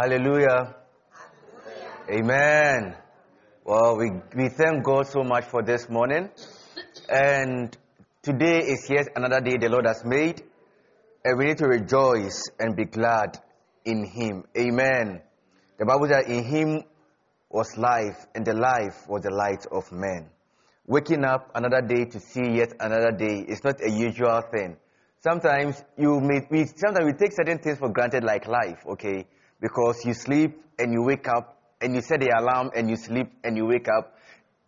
Hallelujah. Amen. Well, we, we thank God so much for this morning. And today is yet another day the Lord has made. And we need to rejoice and be glad in Him. Amen. The Bible says, In Him was life, and the life was the light of men. Waking up another day to see yet another day is not a usual thing. Sometimes you may, we, sometimes we take certain things for granted like life, okay? Because you sleep and you wake up and you set the alarm and you sleep and you wake up.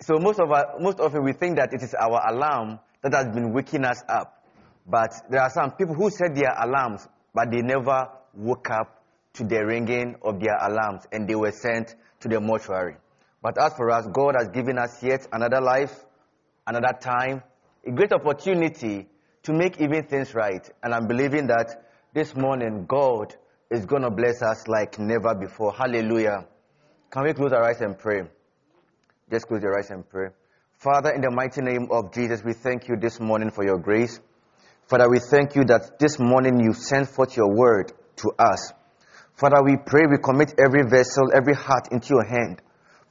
So most of our, most often we think that it is our alarm that has been waking us up. But there are some people who set their alarms, but they never woke up to the ringing of their alarms and they were sent to the mortuary. But as for us, God has given us yet another life, another time, a great opportunity to make even things right. And I'm believing that this morning God is going to bless us like never before. Hallelujah. Can we close our eyes and pray? Just close your eyes and pray. Father, in the mighty name of Jesus, we thank you this morning for your grace. Father, we thank you that this morning you sent forth your word to us. Father, we pray, we commit every vessel, every heart into your hand.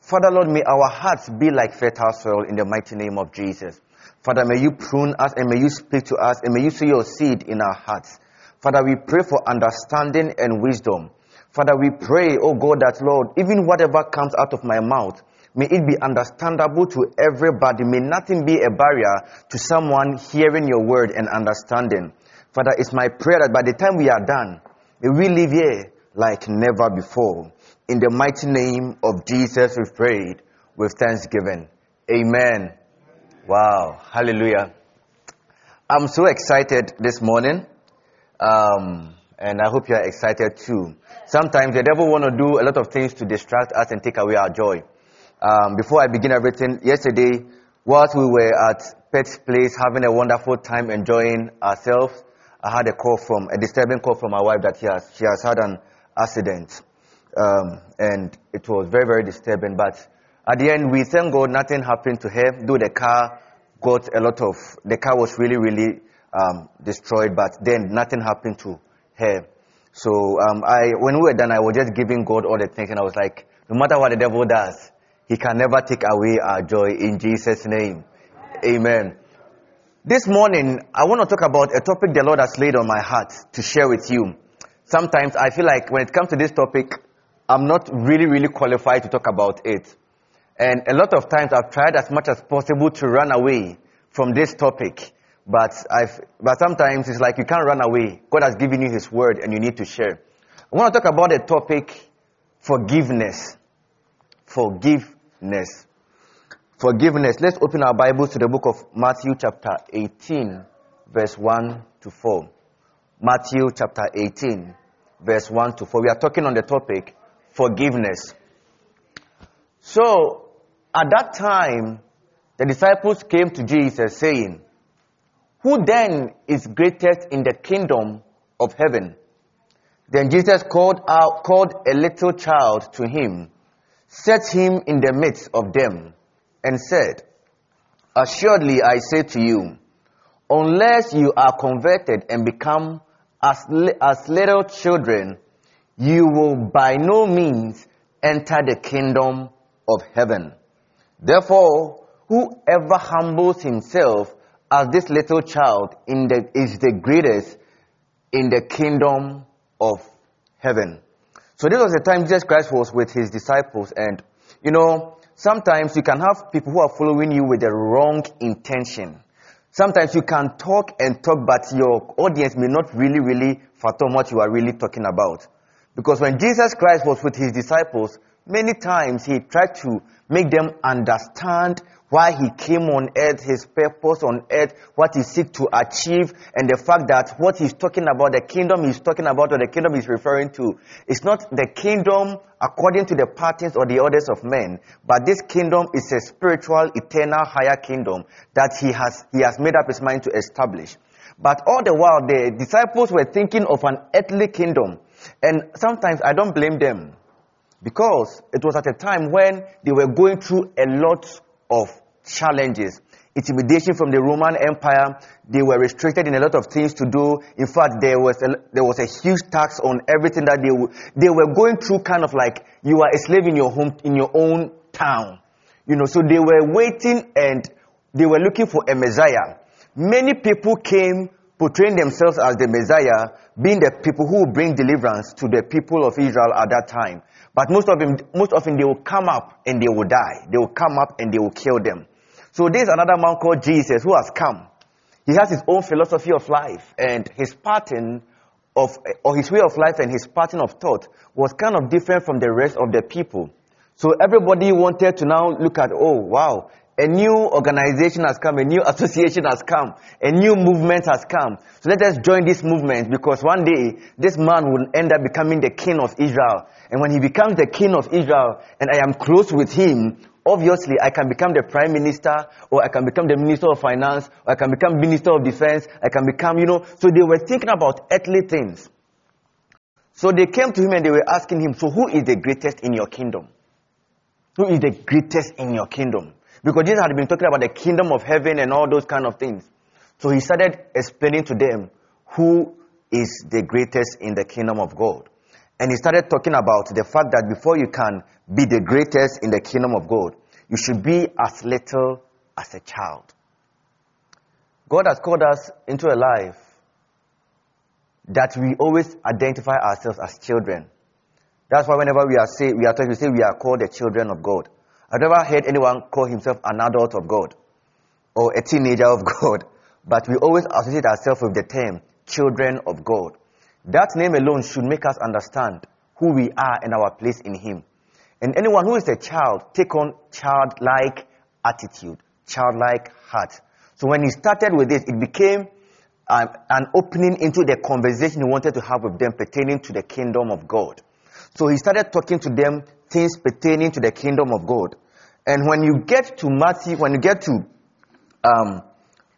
Father, Lord, may our hearts be like fertile soil in the mighty name of Jesus. Father, may you prune us and may you speak to us and may you sow your seed in our hearts. Father, we pray for understanding and wisdom. Father, we pray, oh God, that Lord, even whatever comes out of my mouth, may it be understandable to everybody. May nothing be a barrier to someone hearing your word and understanding. Father, it's my prayer that by the time we are done, may we live here like never before. In the mighty name of Jesus, we prayed with thanksgiving. Amen. Wow. Hallelujah. I'm so excited this morning. Um, and I hope you are excited too. Sometimes the devil want to do a lot of things to distract us and take away our joy. Um, before I begin everything, yesterday, whilst we were at Pet's place having a wonderful time enjoying ourselves, I had a call from, a disturbing call from my wife that she has, she has had an accident. Um, and it was very, very disturbing. But at the end, we thank God nothing happened to her, though the car got a lot of, the car was really, really um, destroyed, but then nothing happened to her. So um, I, when we were done, I was just giving God all the things, and I was like, no matter what the devil does, he can never take away our joy in Jesus' name. Amen. This morning, I want to talk about a topic the Lord has laid on my heart to share with you. Sometimes I feel like when it comes to this topic, I'm not really, really qualified to talk about it. And a lot of times I've tried as much as possible to run away from this topic. But I've, but sometimes it's like you can't run away. God has given you His word and you need to share. I want to talk about the topic forgiveness. Forgiveness. Forgiveness. Let's open our Bibles to the book of Matthew chapter 18 verse 1 to 4. Matthew chapter 18 verse 1 to 4. We are talking on the topic forgiveness. So, at that time, the disciples came to Jesus saying, Who then is greatest in the kingdom of heaven? Then Jesus called out, called a little child to him, set him in the midst of them, and said, Assuredly I say to you, unless you are converted and become as, as little children, you will by no means enter the kingdom of heaven. Therefore, whoever humbles himself as this little child in the, is the greatest in the kingdom of heaven. So this was the time Jesus Christ was with his disciples and, you know, sometimes you can have people who are following you with the wrong intention. Sometimes you can talk and talk, but your audience may not really, really fathom what you are really talking about. Because when Jesus Christ was with his disciples, Many times he tried to make them understand why he came on earth, his purpose on earth, what he seeks to achieve, and the fact that what he's talking about, the kingdom he's talking about, or the kingdom he's referring to, is not the kingdom according to the patterns or the orders of men, but this kingdom is a spiritual, eternal, higher kingdom that he has, he has made up his mind to establish. But all the while, the disciples were thinking of an earthly kingdom. And sometimes I don't blame them because it was at a time when they were going through a lot of challenges. Intimidation from the Roman Empire. They were restricted in a lot of things to do. In fact, there was a, there was a huge tax on everything that they they were going through. Kind of like you are a slave in your home in your own town. You know, so they were waiting and they were looking for a Messiah. Many people came portraying themselves as the Messiah, being the people who bring deliverance to the people of Israel at that time. But most of them, most often they will come up and they will die. They will come up and they will kill them. So there's another man called Jesus who has come. He has his own philosophy of life and his pattern of, or his way of life and his pattern of thought was kind of different from the rest of the people. So everybody wanted to now look at, oh wow, a new organization has come, a new association has come, a new movement has come. So let us join this movement because one day this man will end up becoming the king of Israel. And when he becomes the king of Israel and I am close with him, obviously I can become the prime minister or I can become the minister of finance or I can become minister of defense. I can become, you know, so they were thinking about earthly things. So they came to him and they were asking him, so who is the greatest in your kingdom? Who is the greatest in your kingdom? Because Jesus had been talking about the kingdom of heaven and all those kind of things. So he started explaining to them who is the greatest in the kingdom of God. And he started talking about the fact that before you can be the greatest in the kingdom of God, you should be as little as a child. God has called us into a life that we always identify ourselves as children. That's why whenever we are say we are talking, we say we are called the children of God. I've never heard anyone call himself an adult of God or a teenager of God, but we always associate ourselves with the term children of God. That name alone should make us understand who we are and our place in Him. And anyone who is a child, take on childlike attitude, childlike heart. So when he started with this, it became an, an opening into the conversation he wanted to have with them pertaining to the kingdom of God. So he started talking to them things pertaining to the kingdom of God. And when you get to Matthew, when you get to um,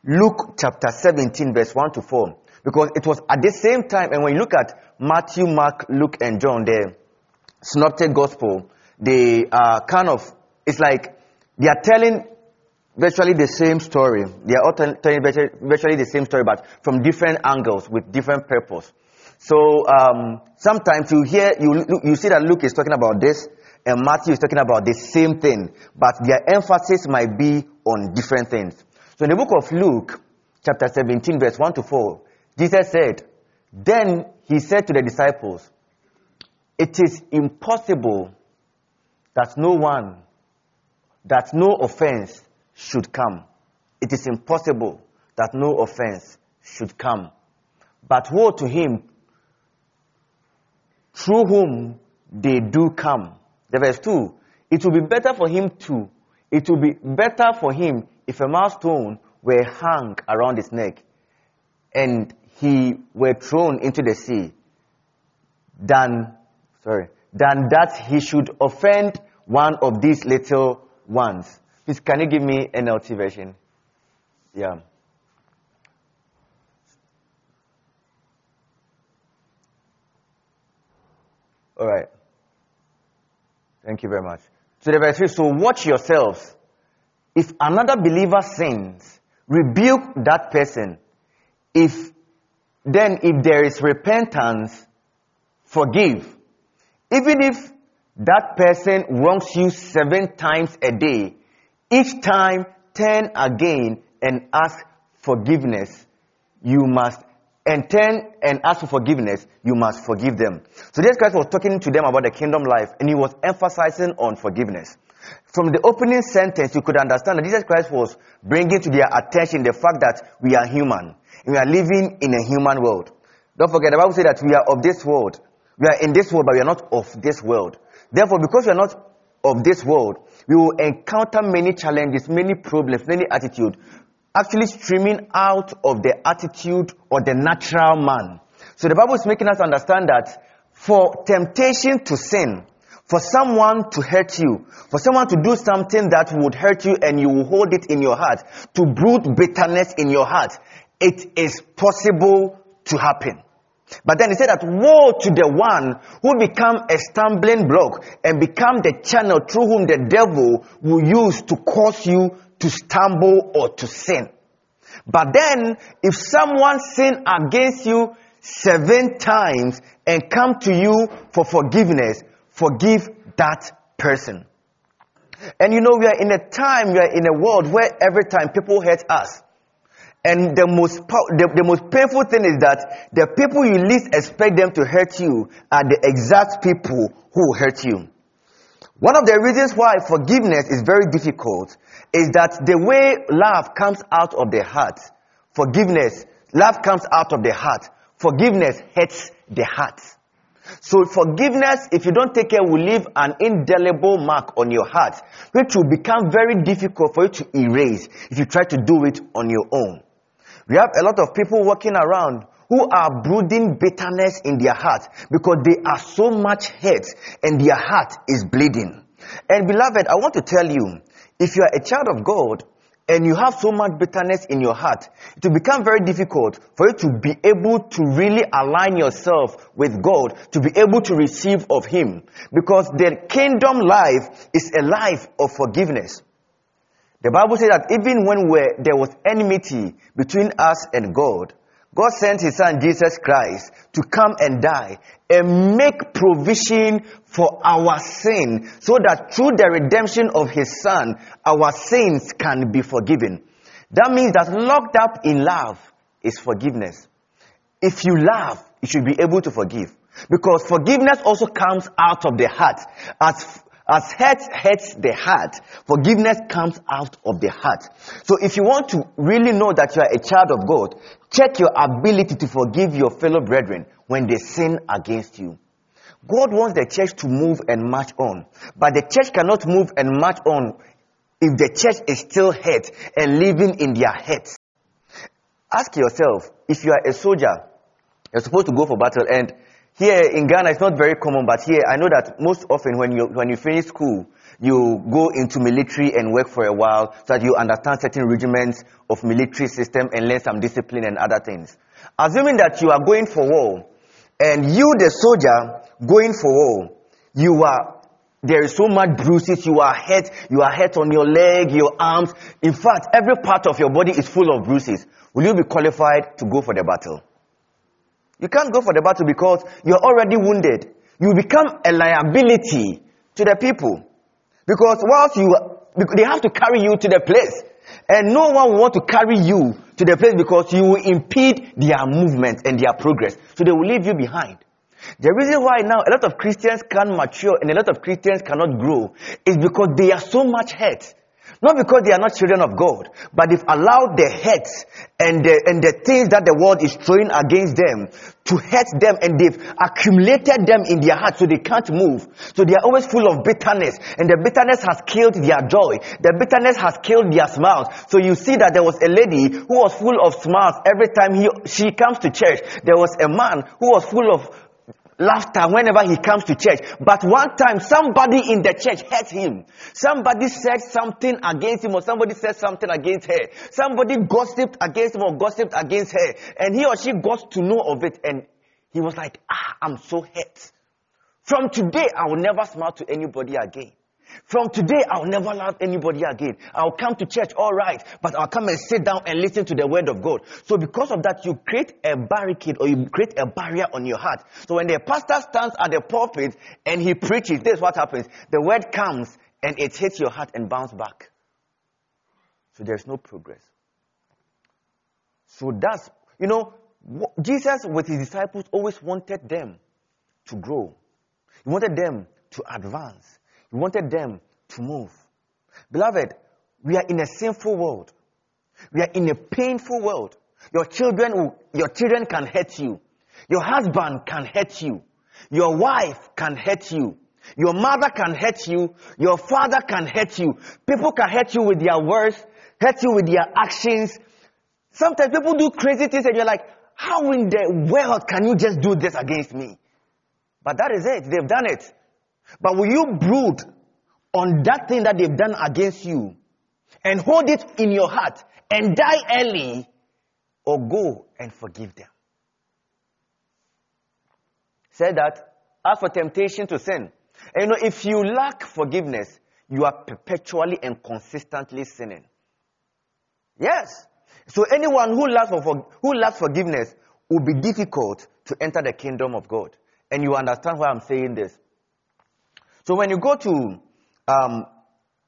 Luke chapter 17, verse 1 to 4, because it was at the same time, and when you look at Matthew, Mark, Luke, and John, the synoptic gospel, they are kind of, it's like they are telling virtually the same story. They are all telling virtually the same story, but from different angles with different purpose. So um, sometimes you hear, you, you see that Luke is talking about this, and Matthew is talking about the same thing, but their emphasis might be on different things. So in the book of Luke, chapter 17, verse 1 to 4, Jesus said, Then he said to the disciples, It is impossible that no one, that no offense should come. It is impossible that no offense should come. But woe to him through whom they do come. The verse 2 It will be better for him to, it will be better for him if a milestone were hung around his neck and he were thrown into the sea than, sorry, than that he should offend one of these little ones. Please, can you give me an NLT version? Yeah. All right. Thank you very much. So the verse 3, so watch yourselves. If another believer sins, rebuke that person. If then if there is repentance, forgive. Even if that person wrongs you seven times a day, each time turn again and ask forgiveness. You must and turn and ask for forgiveness, you must forgive them. So Jesus Christ was talking to them about the kingdom life and he was emphasizing on forgiveness. From the opening sentence, you could understand that Jesus Christ was bringing to their attention the fact that we are human. We are living in a human world. Don't forget, the Bible says that we are of this world. We are in this world, but we are not of this world. Therefore, because we are not of this world, we will encounter many challenges, many problems, many attitude, actually streaming out of the attitude or the natural man. So the Bible is making us understand that for temptation to sin, for someone to hurt you, for someone to do something that would hurt you and you will hold it in your heart, to brood bitterness in your heart, it is possible to happen. But then he said that woe to the one who become a stumbling block and become the channel through whom the devil will use to cause you to stumble or to sin. But then if someone sin against you seven times and come to you for forgiveness, forgive that person. And you know, we are in a time, we are in a world where every time people hurt us, and the most, the, the most painful thing is that the people you least expect them to hurt you are the exact people who hurt you. One of the reasons why forgiveness is very difficult is that the way love comes out of the heart, forgiveness, love comes out of the heart, forgiveness hurts the heart. So forgiveness, if you don't take care, will leave an indelible mark on your heart, which will become very difficult for you to erase if you try to do it on your own. We have a lot of people walking around who are brooding bitterness in their heart because they are so much hurt and their heart is bleeding. And beloved, I want to tell you, if you are a child of God and you have so much bitterness in your heart, it will become very difficult for you to be able to really align yourself with God, to be able to receive of Him. Because the kingdom life is a life of forgiveness. The Bible says that even when there was enmity between us and God, God sent His Son Jesus Christ to come and die and make provision for our sin so that through the redemption of His Son, our sins can be forgiven. That means that locked up in love is forgiveness. If you love, you should be able to forgive. Because forgiveness also comes out of the heart. As as hurt hurts the heart, forgiveness comes out of the heart. So if you want to really know that you are a child of God, check your ability to forgive your fellow brethren when they sin against you. God wants the church to move and march on, but the church cannot move and march on if the church is still hurt and living in their heads. Ask yourself, if you are a soldier, you're supposed to go for battle and here in Ghana, it's not very common, but here I know that most often when you, when you finish school, you go into military and work for a while so that you understand certain regiments of military system and learn some discipline and other things. Assuming that you are going for war, and you, the soldier, going for war, you are, there is so much bruises, you are hurt, you are hurt on your leg, your arms. In fact, every part of your body is full of bruises. Will you be qualified to go for the battle? You can't go for the battle because you're already wounded. You become a liability to the people. Because whilst you, they have to carry you to the place. And no one will want to carry you to the place because you will impede their movement and their progress. So they will leave you behind. The reason why now a lot of Christians can't mature and a lot of Christians cannot grow is because they are so much hurt. Not because they are not children of God, but they've allowed the hurts and the, and the things that the world is throwing against them to hurt them and they've accumulated them in their heart so they can't move. So they are always full of bitterness and the bitterness has killed their joy. The bitterness has killed their smiles. So you see that there was a lady who was full of smiles every time he, she comes to church. There was a man who was full of laughter whenever he comes to church. But one time somebody in the church hurt him. Somebody said something against him or somebody said something against her. Somebody gossiped against him or gossiped against her. And he or she got to know of it and he was like, ah, I'm so hurt. From today, I will never smile to anybody again. From today, I'll never love anybody again. I'll come to church, all right, but I'll come and sit down and listen to the word of God. So because of that, you create a barricade or you create a barrier on your heart. So when the pastor stands at the pulpit and he preaches, this is what happens. The word comes and it hits your heart and bounces back. So there's no progress. So that's, you know, Jesus with his disciples always wanted them to grow. He wanted them to advance. He wanted them to move. Beloved, we are in a sinful world. We are in a painful world. Your children, your children can hurt you. Your husband can hurt you. Your wife can hurt you. Your mother can hurt you. Your father can hurt you. People can hurt you with their words, hurt you with their actions. Sometimes people do crazy things and you're like, how in the world can you just do this against me? But that is it. They've done it. But will you brood on that thing that they've done against you and hold it in your heart and die early or go and forgive them? Said that as for temptation to sin, and you know, if you lack forgiveness, you are perpetually and consistently sinning. Yes. So anyone who lacks, for, who lacks forgiveness will be difficult to enter the kingdom of God. And you understand why I'm saying this. So when you go to um,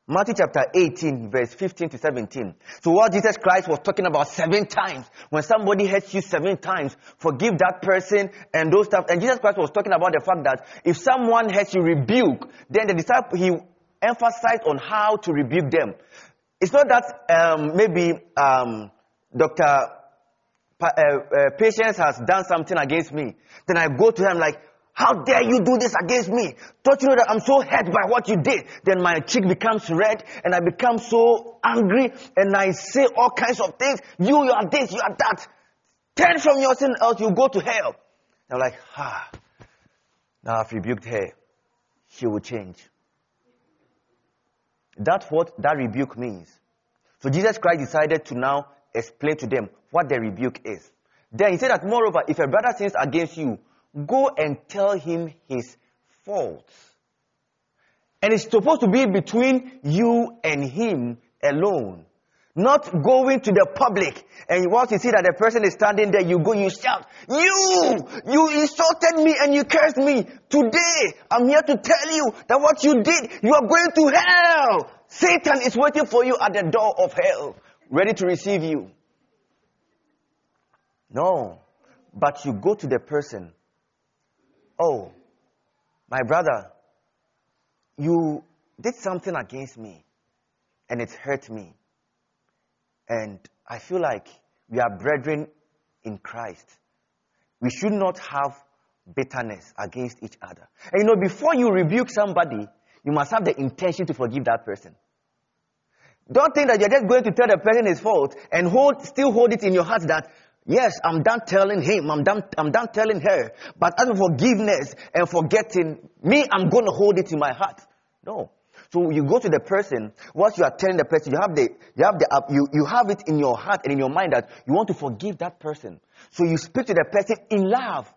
Matthew chapter 18, verse 15 to 17. So what Jesus Christ was talking about seven times. When somebody hurts you seven times, forgive that person and those stuff. And Jesus Christ was talking about the fact that if someone hurts you, rebuke. Then the disciple, he emphasized on how to rebuke them. It's not that um, maybe um, Dr. Pa- uh, uh, Patience has done something against me. Then I go to him like, how dare you do this against me? Don't you know that I'm so hurt by what you did? Then my cheek becomes red and I become so angry and I say all kinds of things. You, you are this, you are that. Turn from your sin else you go to hell. I'm like, ah, now I've rebuked her. She will change. That's what that rebuke means. So Jesus Christ decided to now explain to them what the rebuke is. Then he said that moreover, if a brother sins against you, go and tell him his faults. And it's supposed to be between you and him alone. Not going to the public and once you see that the person is standing there, you go, you shout, you, you insulted me and you cursed me. Today, I'm here to tell you that what you did, you are going to hell. Satan is waiting for you at the door of hell, ready to receive you. No, but you go to the person Oh, my brother, you did something against me and it hurt me. And I feel like we are brethren in Christ. We should not have bitterness against each other. And you know, before you rebuke somebody, you must have the intention to forgive that person. Don't think that you're just going to tell the person his fault and hold, still hold it in your heart that Yes, I'm done telling him, I'm done, I'm done telling her. But as for forgiveness and forgetting, me, I'm going to hold it in my heart. No. So you go to the person, once you are telling the person, you have the, you have the, you, you have it in your heart and in your mind that you want to forgive that person. So you speak to the person in love.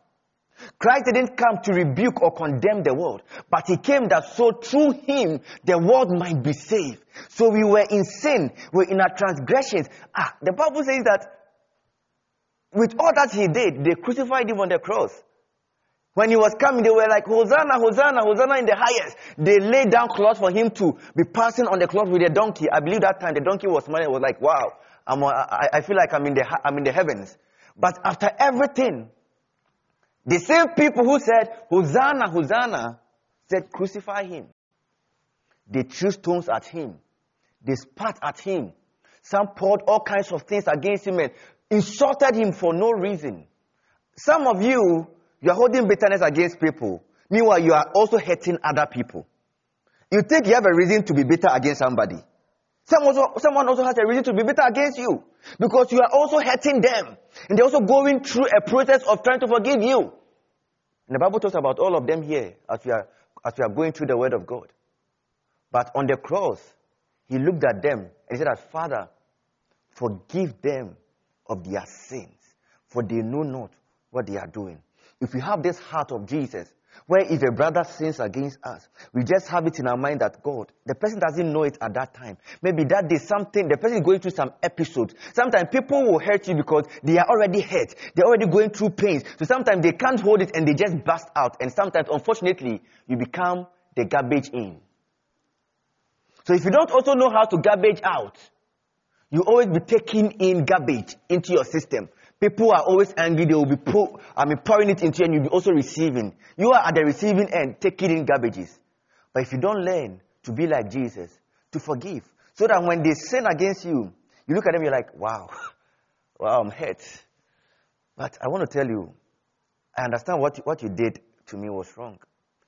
Christ didn't come to rebuke or condemn the world, but he came that so through him the world might be saved. So we were in sin, We're in our transgressions. Ah, the Bible says that with all that he did, they crucified him on the cross. When he was coming, they were like, Hosanna, Hosanna, Hosanna in the highest. They laid down cloth for him to be passing on the cloth with a donkey. I believe that time the donkey was smiling. It was like, wow, I'm, uh, I, I feel like I'm in, the, I'm in the heavens. But after everything, the same people who said, Hosanna, Hosanna, said, crucify him. They threw stones at him. They spat at him. Some poured all kinds of things against him and insulted him for no reason. Some of you, you are holding bitterness against people. Meanwhile, you are also hurting other people. You think you have a reason to be bitter against somebody. Someone also, someone also has a reason to be bitter against you because you are also hurting them. And they're also going through a process of trying to forgive you. And the Bible talks about all of them here as we are, as we are going through the Word of God. But on the cross, he looked at them and he said Father, forgive them of their sins, for they know not what they are doing. If we have this heart of Jesus, where if a brother sins against us, we just have it in our mind that God, the person doesn't know it at that time. Maybe that day something, the person is going through some episode. Sometimes people will hurt you because they are already hurt. They're already going through pains. So sometimes they can't hold it and they just burst out. And sometimes, unfortunately, you become the garbage in. So if you don't also know how to garbage out, you always be taking in garbage into your system. People are always angry. They will be pour, I mean, pouring it into you and you'll be also receiving. You are at the receiving end, taking in garbages. But if you don't learn to be like Jesus, to forgive, so that when they sin against you, you look at them, you're like, wow, wow, I'm hurt. But I want to tell you, I understand what, what you did to me was wrong.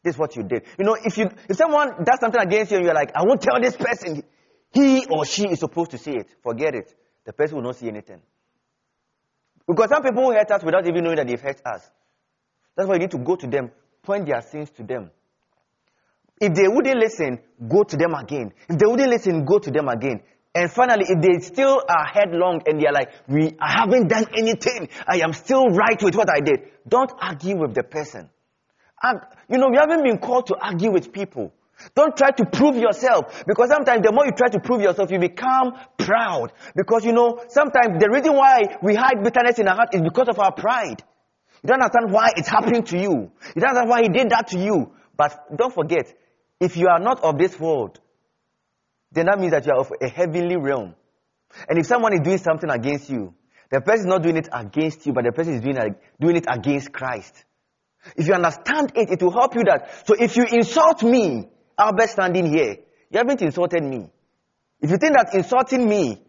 This is what you did. You know, if you if someone does something against you and you're like, I won't tell this person, he or she is supposed to see it. Forget it. The person will not see anything. Because some people hurt us without even knowing that they've hurt us. That's why you need to go to them, point their sins to them. If they wouldn't listen, go to them again. If they wouldn't listen, go to them again. And finally, if they still are headlong and they're like, we, I haven't done anything, I am still right with what I did, don't argue with the person. You know, we haven't been called to argue with people. Don't try to prove yourself because sometimes the more you try to prove yourself, you become proud. Because you know, sometimes the reason why we hide bitterness in our heart is because of our pride. You don't understand why it's happening to you. You don't understand why he did that to you. But don't forget, if you are not of this world, then that means that you are of a heavenly realm. And if someone is doing something against you, the person is not doing it against you, but the person is doing it, doing it against Christ. If you understand it, it will help you that. So if you insult me, Albert standing here, you haven't insulted me. If you think that insulting me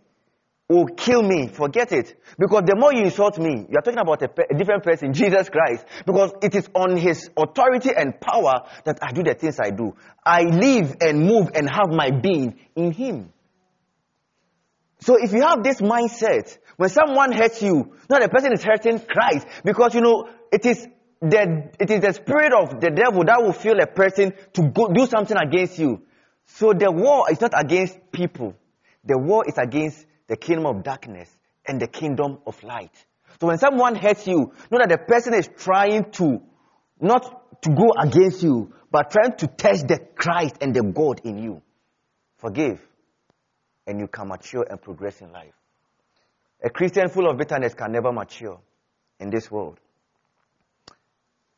will kill me, forget it. Because the more you insult me, you are talking about a, a, different person, Jesus Christ. Because it is on his authority and power that I do the things I do. I live and move and have my being in him. So if you have this mindset, when someone hurts you, not the person is hurting Christ. Because you know, it is the, it is the spirit of the devil that will feel a person to go do something against you. So the war is not against people. The war is against the kingdom of darkness and the kingdom of light. So when someone hurts you, know that the person is trying to not to go against you, but trying to test the Christ and the God in you. Forgive, and you can mature and progress in life. A Christian full of bitterness can never mature in this world.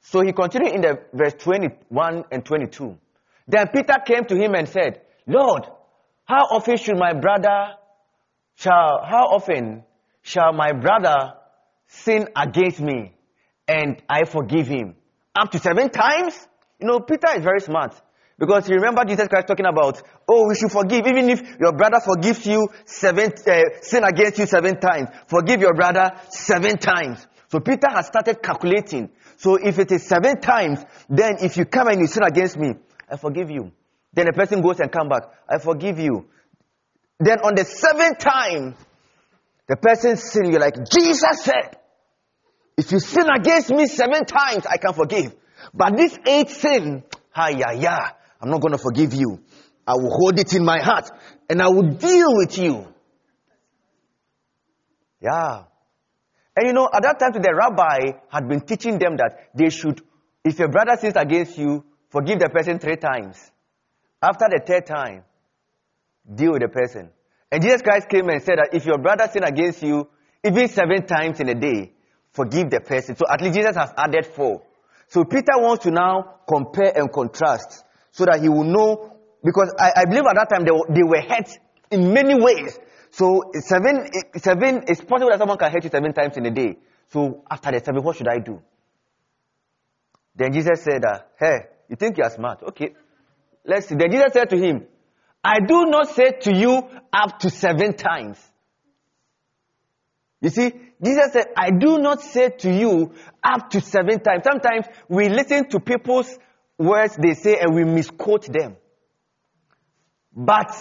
So he continued in the verse 21 and 22. Then Peter came to him and said, Lord, how often should my brother shall, how often shall my brother sin against me and I forgive him? Up to seven times? You know, Peter is very smart. Because you remember Jesus Christ talking about, oh, we should forgive. Even if your brother forgives you seven, uh, sin against you seven times, forgive your brother seven times. So Peter has started calculating. So if it is seven times, then if you come and you sin against me, I forgive you. Then the person goes and come back, I forgive you. Then on the seventh time, the person sin, you're like, Jesus said, if you sin against me seven times, I can forgive. But this eighth sin, ha ya ya, I'm not going to forgive you. I will hold it in my heart and I will deal with you. Yeah. And you know, at that time, the rabbi had been teaching them that they should, if your brother sins against you, forgive the person three times. After the third time, deal with the person. And Jesus Christ came and said that if your brother sins against you, even seven times in a day, forgive the person. So at least Jesus has added four. So Peter wants to now compare and contrast so that he will know, because I, I believe at that time they they were hurt in many ways. So seven, seven, it's possible that someone can hurt you seven times in a day. So after the seven, what should I do? Then Jesus said, uh, hey, you think you're smart? Okay. Let's see. Then Jesus said to him, I do not say to you up to seven times. You see, Jesus said, I do not say to you up to seven times. Sometimes we listen to people's words they say and we misquote them. But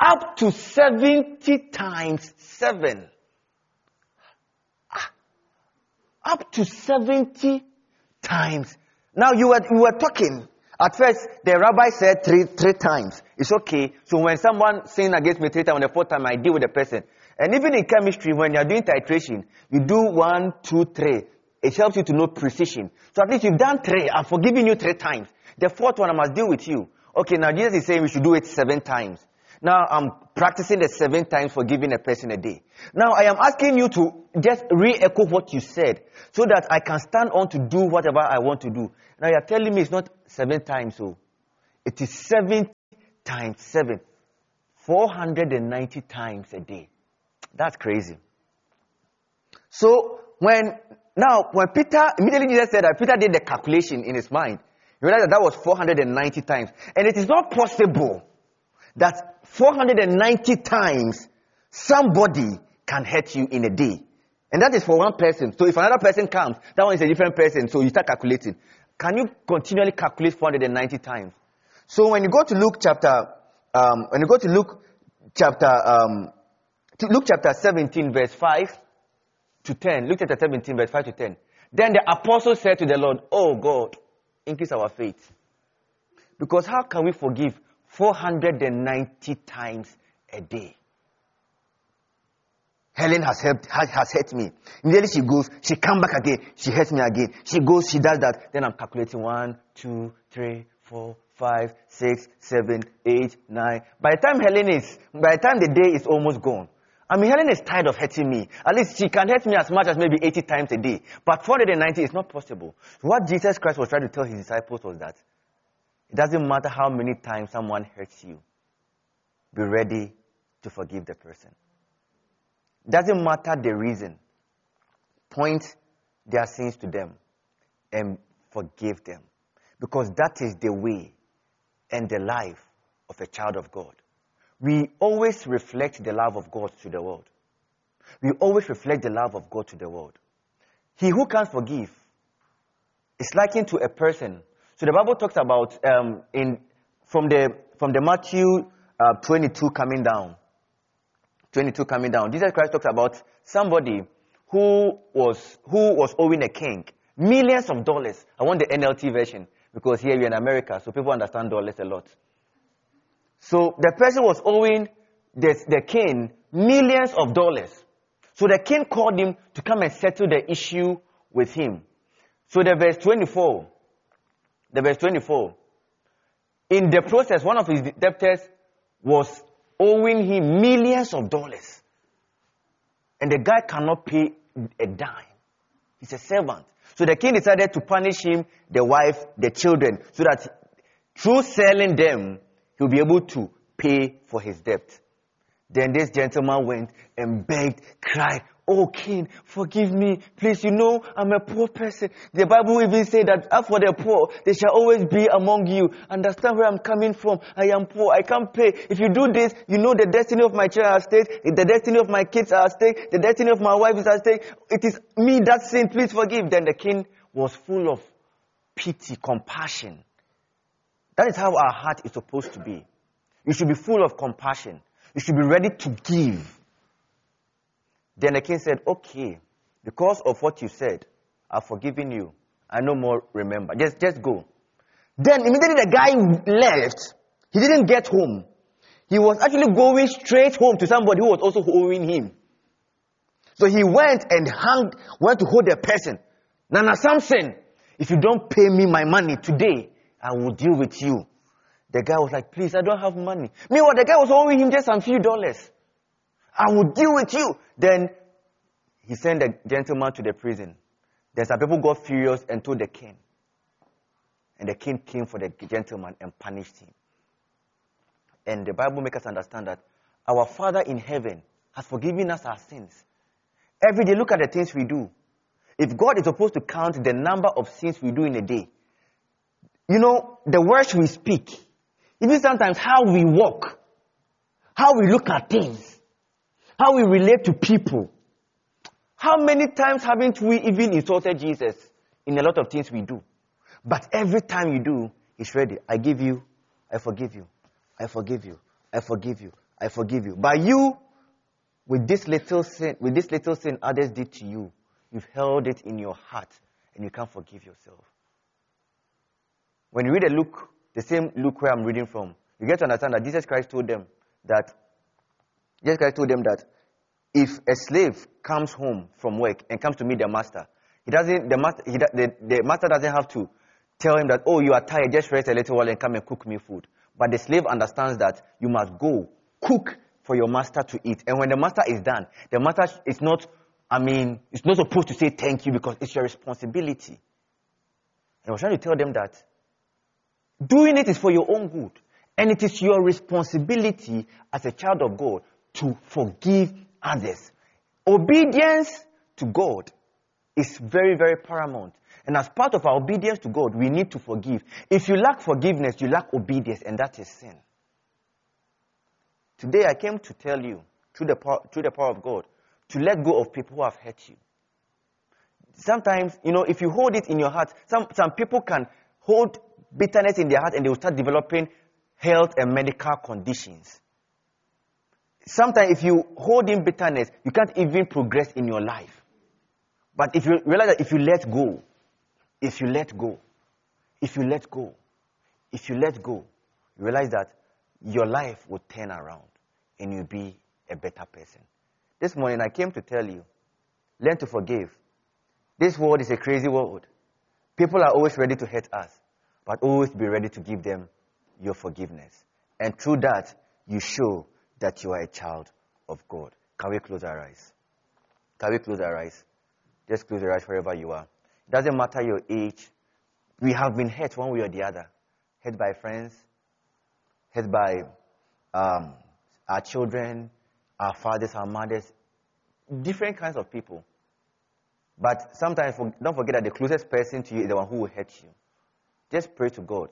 up to 70 times 7. Ah, up to 70 times. Now you were, you were talking. At first, the rabbi said three, three times. It's okay. So when someone sin against me three times, the fourth time, I deal with the person. And even in chemistry, when you're doing titration, you do one, two, three. It helps you to know precision. So at least you've done three. I'm forgiving you three times. The fourth one, I must deal with you. Okay, now Jesus is saying we should do it seven times. Now I'm practicing the seven times forgiving a person a day. Now I am asking you to just re-echo what you said so that I can stand on to do whatever I want to do. Now you're telling me it's not seven times so. It is 70 times seven. 490 times a day. That's crazy. So when, now when Peter, immediately Jesus said that Peter did the calculation in his mind. You realize that that was 490 times. And it is not possible that 490 times somebody can hurt you in a day. And that is for one person. So if another person comes, that one is a different person. So you start calculating. Can you continually calculate 490 times? So when you go to Luke chapter, um, when you go to Luke chapter, um, to Luke chapter 17 verse 5 to 10, Luke chapter 17 verse 5 to 10, then the apostle said to the Lord, Oh God, increase our faith. Because how can we forgive 490 times a day? Helen has helped, has, has hurt me. Immediately she goes, she come back again, she hurts me again. She goes, she does that. Then I'm calculating one, two, three, four, five, six, seven, eight, nine. By the time Helen is, by the time the day is almost gone, I mean, Helen is tired of hurting me. At least she can hurt me as much as maybe 80 times a day. But 490 is not possible. What Jesus Christ was trying to tell his disciples was that it doesn't matter how many times someone hurts you, be ready to forgive the person. It Doesn't matter the reason. Point their sins to them and forgive them. Because that is the way and the life of a child of God. We always reflect the love of God to the world. We always reflect the love of God to the world. He who can't forgive is likened to a person. So the Bible talks about um, in from the from the Matthew uh, 22 coming down. 22 coming down. Jesus Christ talks about somebody who was who was owing a king millions of dollars. I want the NLT version because here we're in America, so people understand dollars a lot. So the person was owing the, the king millions of dollars. So the king called him to come and settle the issue with him. So the verse 24, the verse 24, in the process, one of his debtors was owing him millions of dollars. And the guy cannot pay a dime. He's a servant. So the king decided to punish him, the wife, the children, so that through selling them, he'll be able to pay for his debt. Then this gentleman went and begged, cried, Oh king, forgive me. Please, you know, I'm a poor person. The Bible even says that as for the poor, they shall always be among you. Understand where I'm coming from. I am poor. I can't pay. If you do this, you know the destiny of my child at stake. The destiny of my kids are at stake. The destiny of my wife is at stake. It is me that sin. Please forgive. Then the king was full of pity, compassion. That is how our heart is supposed to be. You should be full of compassion. You should be ready to give. Then the king said, Okay, because of what you said, I've forgiven you. I no more remember. Just, just go. Then immediately the guy left. He didn't get home. He was actually going straight home to somebody who was also owing him. So he went and hung, went to hold the person. Nana Samson, if you don't pay me my money today, I will deal with you. The guy was like, please, I don't have money. Meanwhile, the guy was owing him just a few dollars. I will deal with you. Then he sent the gentleman to the prison. Then some people got furious and told the king. And the king came for the gentleman and punished him. And the Bible makes us understand that our Father in heaven has forgiven us our sins. Every day, look at the things we do. If God is supposed to count the number of sins we do in a day, you know, the words we speak, even sometimes how we walk, how we look at things, how we relate to people. How many times haven't we even insulted Jesus in a lot of things we do? But every time you do, He's ready. I give you, I forgive you, I forgive you, I forgive you, I forgive you. But you, with this little sin, with this little sin others did to you, you've held it in your heart and you can't forgive yourself. When you read a Luke, the same Luke where I'm reading from, you get to understand that Jesus Christ told them that Jesus Christ told them that if a slave comes home from work and comes to meet the master, he doesn't, the master, he, the, the master doesn't have to tell him that, oh, you are tired, just rest a little while and come and cook me food. But the slave understands that you must go cook for your master to eat. And when the master is done, the master is not, I mean, it's not supposed to say thank you because it's your responsibility. And I was trying to tell them that doing it is for your own good. And it is your responsibility as a child of God to forgive others. Obedience to God is very, very paramount. And as part of our obedience to God, we need to forgive. If you lack forgiveness, you lack obedience, and that is sin. Today, I came to tell you, through the, power, through the power of God, to let go of people who have hurt you. Sometimes, you know, if you hold it in your heart, some, some people can hold bitterness in their heart and they will start developing health and medical conditions. Sometimes, if you hold in bitterness, you can't even progress in your life. But if you realize that if you let go, if you let go, if you let go, if you let go, you realize that your life will turn around and you'll be a better person. This morning I came to tell you, learn to forgive. This world is a crazy world. People are always ready to hurt us, but always be ready to give them your forgiveness. And through that, you show that you are a child of God. Can we close our eyes? Can we close our eyes? Just close your eyes wherever you are. It doesn't matter your age. We have been hurt one way or the other. Hurt by friends, hurt by um, our children, our fathers, our mothers, different kinds of people. But sometimes, don't forget that the closest person to you is the one who will hurt you. Just pray to God.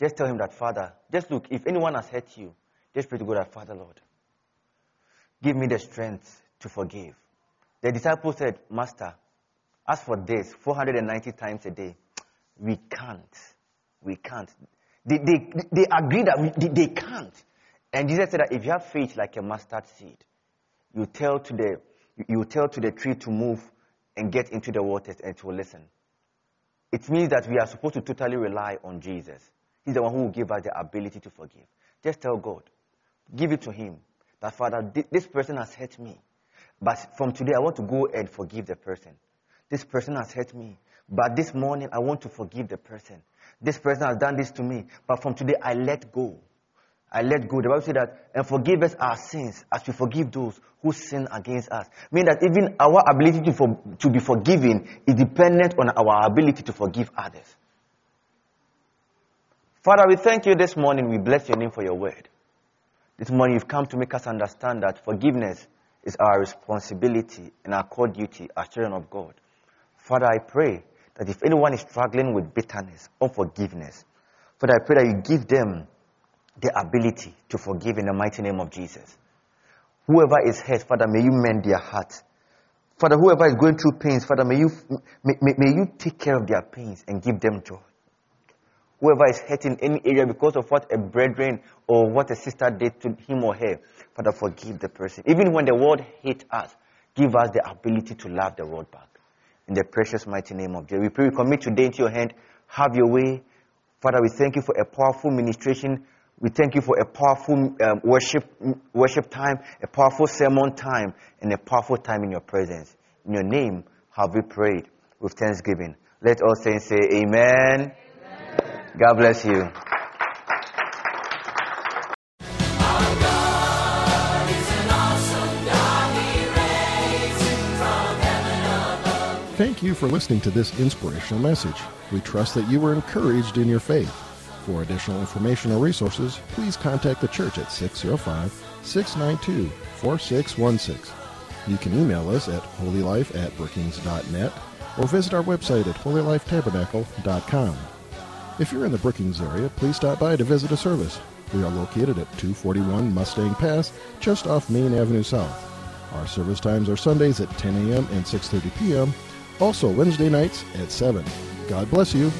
Just tell him that, Father, just look, if anyone has hurt you, just pray to God Father, Lord, give me the strength to forgive. The disciple said, Master, as for this, 490 times a day, we can't. We can't. They, they, they agree that we, they, they can't. And Jesus said that if you have faith like a mustard seed, you tell to the, you tell to the tree to move and get into the waters and to listen. It means that we are supposed to totally rely on Jesus. He's the one who will give us the ability to forgive. Just tell God, give it to Him. That Father, this person has hurt me. But from today, I want to go and forgive the person. This person has hurt me. But this morning, I want to forgive the person. This person has done this to me. But from today, I let go. I let go. The Bible says that, and forgive us our sins as we forgive those who sin against us. Meaning that even our ability to, for, to be forgiven is dependent on our ability to forgive others. Father, we thank you this morning. We bless your name for your word. This morning you've come to make us understand that forgiveness is our responsibility and our core duty as children of God. Father, I pray that if anyone is struggling with bitterness, unforgiveness, Father, I pray that you give them the ability to forgive in the mighty name of Jesus. Whoever is hurt, Father, may you mend their heart. Father, whoever is going through pains, Father, may you, may, may, may you take care of their pains and give them joy. Whoever is hurt in any area because of what a brethren or what a sister did to him or her, Father, forgive the person. Even when the world hates us, give us the ability to love the world back. In the precious mighty name of Jesus. We pray, we commit today into your hand. Have your way. Father, we thank you for a powerful ministration we thank you for a powerful um, worship, worship time, a powerful sermon time, and a powerful time in your presence. In your name have we prayed with thanksgiving. Let all saints say amen. amen. God bless you. Thank you for listening to this inspirational message. We trust that you were encouraged in your faith. For additional information or resources, please contact the church at 605 692 4616. You can email us at holylife at brookings.net or visit our website at holylifetabernacle.com. If you're in the Brookings area, please stop by to visit a service. We are located at 241 Mustang Pass, just off Main Avenue South. Our service times are Sundays at 10 a.m. and 6:30 p.m. Also Wednesday nights at 7. God bless you.